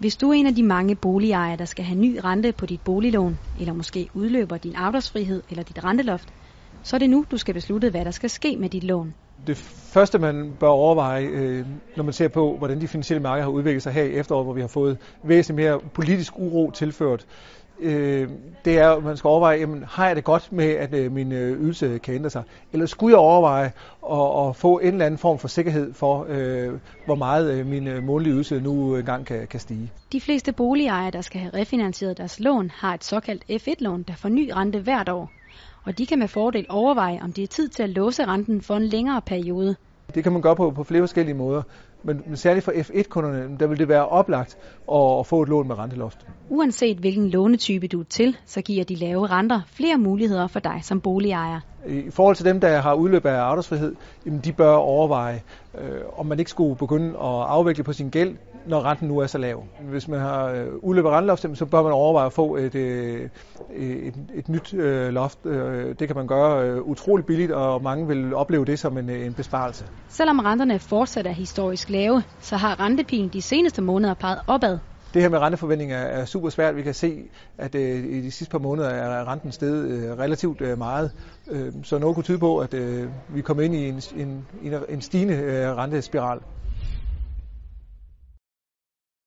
Hvis du er en af de mange boligejere, der skal have ny rente på dit boliglån, eller måske udløber din afdragsfrihed eller dit renteloft, så er det nu, du skal beslutte, hvad der skal ske med dit lån. Det første, man bør overveje, øh, når man ser på, hvordan de finansielle markeder har udviklet sig her i efteråret, hvor vi har fået væsentligt mere politisk uro tilført, øh, det er, at man skal overveje, jamen, har jeg det godt med, at øh, min øh, ydelse kan ændre sig? Eller skulle jeg overveje at, at få en eller anden form for sikkerhed for, øh, hvor meget øh, min øh, månedlige ydelse nu engang kan, kan stige? De fleste boligejere, der skal have refinansieret deres lån, har et såkaldt F1-lån, der får ny rente hvert år. Og de kan med fordel overveje, om det er tid til at låse renten for en længere periode. Det kan man gøre på, på flere forskellige måder. Men, men særligt for F1-kunderne, der vil det være oplagt at, at få et lån med renteloft. Uanset hvilken lånetype du er til, så giver de lave renter flere muligheder for dig som boligejer. I forhold til dem, der har udløb af arbejdsfrihed, jamen de bør overveje, øh, om man ikke skulle begynde at afvikle på sin gæld, når renten nu er så lav. Hvis man har øh, udløb af renteloft, så bør man overveje at få et, øh, et, et nyt øh, loft. Øh, det kan man gøre øh, utrolig billigt, og mange vil opleve det som en, en besparelse. Selvom renterne fortsat er historisk lave, så har rentepigen de seneste måneder peget opad. Det her med renteforventninger er super svært. Vi kan se, at øh, i de sidste par måneder er renten steget øh, relativt øh, meget. Øh, så noget kunne tyde på, at øh, vi er kommet ind i en, en, en stigende øh, rentespiral.